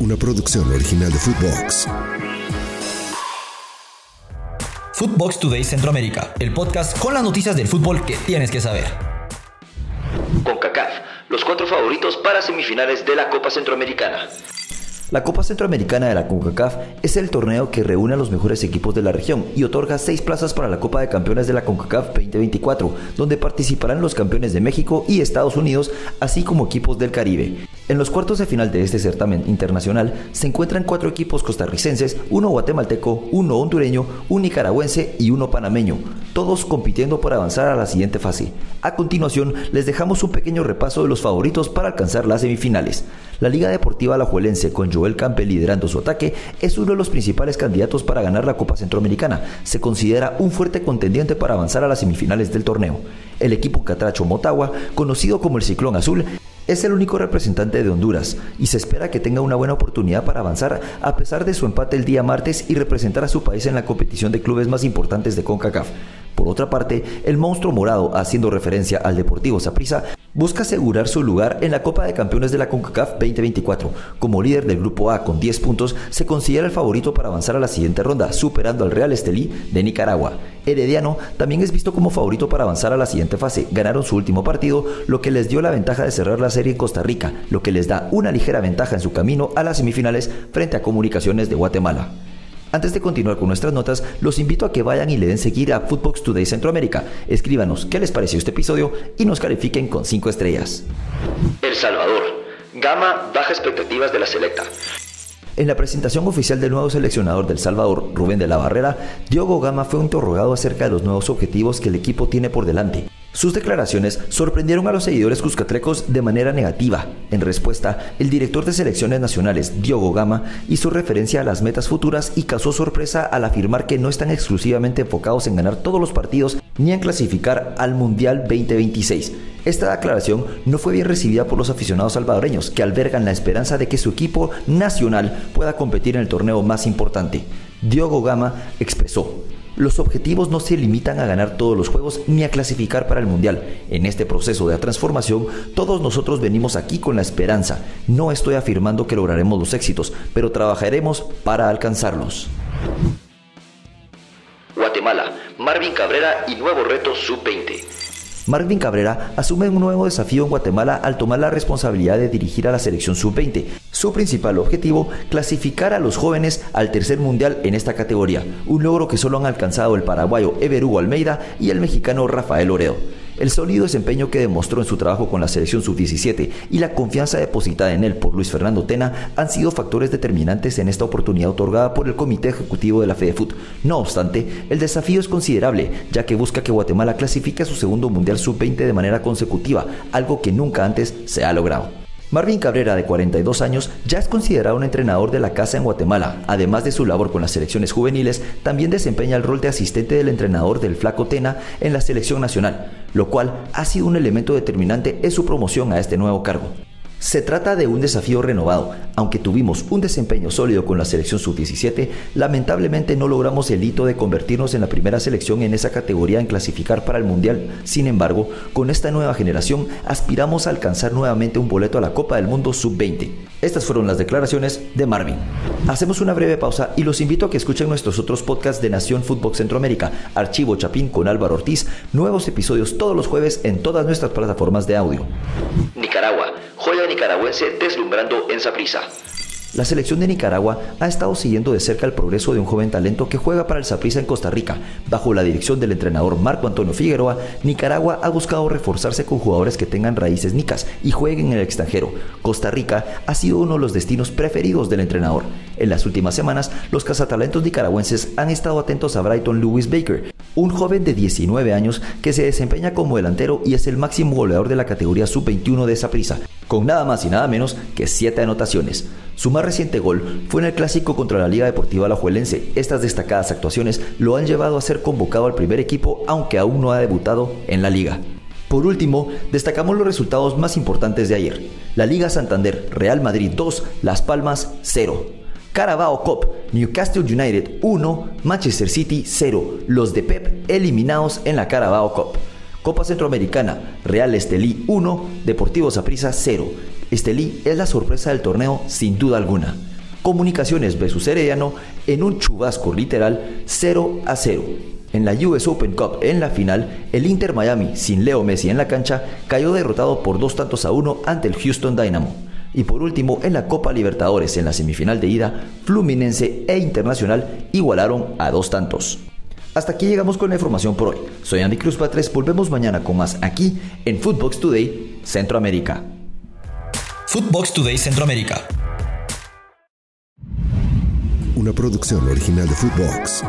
una producción original de Footbox. Footbox Today Centroamérica, el podcast con las noticias del fútbol que tienes que saber. Con CACAF, los cuatro favoritos para semifinales de la Copa Centroamericana. La Copa Centroamericana de la CONCACAF es el torneo que reúne a los mejores equipos de la región y otorga seis plazas para la Copa de Campeones de la CONCACAF 2024, donde participarán los campeones de México y Estados Unidos, así como equipos del Caribe. En los cuartos de final de este certamen internacional se encuentran cuatro equipos costarricenses, uno guatemalteco, uno hondureño, un nicaragüense y uno panameño, todos compitiendo por avanzar a la siguiente fase. A continuación, les dejamos un pequeño repaso de los favoritos para alcanzar las semifinales. La Liga Deportiva Alajuelense, con Joel Campe liderando su ataque, es uno de los principales candidatos para ganar la Copa Centroamericana. Se considera un fuerte contendiente para avanzar a las semifinales del torneo. El equipo Catracho Motagua, conocido como el Ciclón Azul, es el único representante de Honduras y se espera que tenga una buena oportunidad para avanzar a pesar de su empate el día martes y representar a su país en la competición de clubes más importantes de CONCACAF. Por otra parte, el monstruo morado, haciendo referencia al Deportivo Saprissa, busca asegurar su lugar en la Copa de Campeones de la CONCACAF 2024. Como líder del Grupo A con 10 puntos, se considera el favorito para avanzar a la siguiente ronda, superando al Real Estelí de Nicaragua. Herediano también es visto como favorito para avanzar a la siguiente fase. Ganaron su último partido, lo que les dio la ventaja de cerrar la serie en Costa Rica, lo que les da una ligera ventaja en su camino a las semifinales frente a Comunicaciones de Guatemala. Antes de continuar con nuestras notas, los invito a que vayan y le den seguir a Footbox Today Centroamérica. Escríbanos qué les pareció este episodio y nos califiquen con 5 estrellas. El Salvador. Gama baja expectativas de la selecta. En la presentación oficial del nuevo seleccionador del Salvador, Rubén de la Barrera, Diogo Gama fue interrogado acerca de los nuevos objetivos que el equipo tiene por delante. Sus declaraciones sorprendieron a los seguidores cuscatrecos de manera negativa. En respuesta, el director de selecciones nacionales, Diogo Gama, hizo referencia a las metas futuras y causó sorpresa al afirmar que no están exclusivamente enfocados en ganar todos los partidos ni en clasificar al Mundial 2026. Esta declaración no fue bien recibida por los aficionados salvadoreños, que albergan la esperanza de que su equipo nacional pueda competir en el torneo más importante. Diogo Gama expresó, los objetivos no se limitan a ganar todos los juegos ni a clasificar para el Mundial. En este proceso de transformación, todos nosotros venimos aquí con la esperanza. No estoy afirmando que lograremos los éxitos, pero trabajaremos para alcanzarlos. Guatemala, Marvin Cabrera y nuevo reto sub-20. Marvin Cabrera asume un nuevo desafío en Guatemala al tomar la responsabilidad de dirigir a la selección sub-20. Su principal objetivo, clasificar a los jóvenes al tercer mundial en esta categoría, un logro que solo han alcanzado el paraguayo Everugo Almeida y el mexicano Rafael Oredo. El sólido desempeño que demostró en su trabajo con la selección sub-17 y la confianza depositada en él por Luis Fernando Tena han sido factores determinantes en esta oportunidad otorgada por el Comité Ejecutivo de la FEDEFUT. No obstante, el desafío es considerable, ya que busca que Guatemala clasifique a su segundo Mundial sub-20 de manera consecutiva, algo que nunca antes se ha logrado. Marvin Cabrera, de 42 años, ya es considerado un entrenador de la casa en Guatemala. Además de su labor con las selecciones juveniles, también desempeña el rol de asistente del entrenador del Flaco Tena en la selección nacional, lo cual ha sido un elemento determinante en su promoción a este nuevo cargo. Se trata de un desafío renovado. Aunque tuvimos un desempeño sólido con la selección sub-17, lamentablemente no logramos el hito de convertirnos en la primera selección en esa categoría en clasificar para el Mundial. Sin embargo, con esta nueva generación aspiramos a alcanzar nuevamente un boleto a la Copa del Mundo sub-20. Estas fueron las declaraciones de Marvin. Hacemos una breve pausa y los invito a que escuchen nuestros otros podcasts de Nación Fútbol Centroamérica, Archivo Chapín con Álvaro Ortiz, nuevos episodios todos los jueves en todas nuestras plataformas de audio. Nicaragua joya nicaragüense deslumbrando en Saprissa. La selección de Nicaragua ha estado siguiendo de cerca el progreso de un joven talento que juega para el Saprissa en Costa Rica. Bajo la dirección del entrenador Marco Antonio Figueroa, Nicaragua ha buscado reforzarse con jugadores que tengan raíces nicas y jueguen en el extranjero. Costa Rica ha sido uno de los destinos preferidos del entrenador. En las últimas semanas, los cazatalentos nicaragüenses han estado atentos a Brighton Lewis Baker, un joven de 19 años que se desempeña como delantero y es el máximo goleador de la categoría sub-21 de Saprissa, con nada más y nada menos que 7 anotaciones. Más reciente gol fue en el clásico contra la Liga Deportiva Alajuelense. Estas destacadas actuaciones lo han llevado a ser convocado al primer equipo, aunque aún no ha debutado en la liga. Por último, destacamos los resultados más importantes de ayer. La Liga Santander, Real Madrid 2, Las Palmas 0. Carabao Cup, Newcastle United 1, Manchester City 0. Los de Pep eliminados en la Carabao Cup. Copa Centroamericana, Real Estelí 1, Deportivo Saprissa 0. Estelí es la sorpresa del torneo sin duda alguna. Comunicaciones versus Herediano en un chubasco literal 0 a 0. En la US Open Cup en la final, el Inter Miami, sin Leo Messi en la cancha, cayó derrotado por dos tantos a uno ante el Houston Dynamo. Y por último, en la Copa Libertadores en la semifinal de ida, Fluminense e Internacional igualaron a dos tantos. Hasta aquí llegamos con la información por hoy. Soy Andy Cruz Patres, volvemos mañana con más aquí en Footbox Today Centroamérica. Footbox Today Centroamérica. Una producción original de Footbox.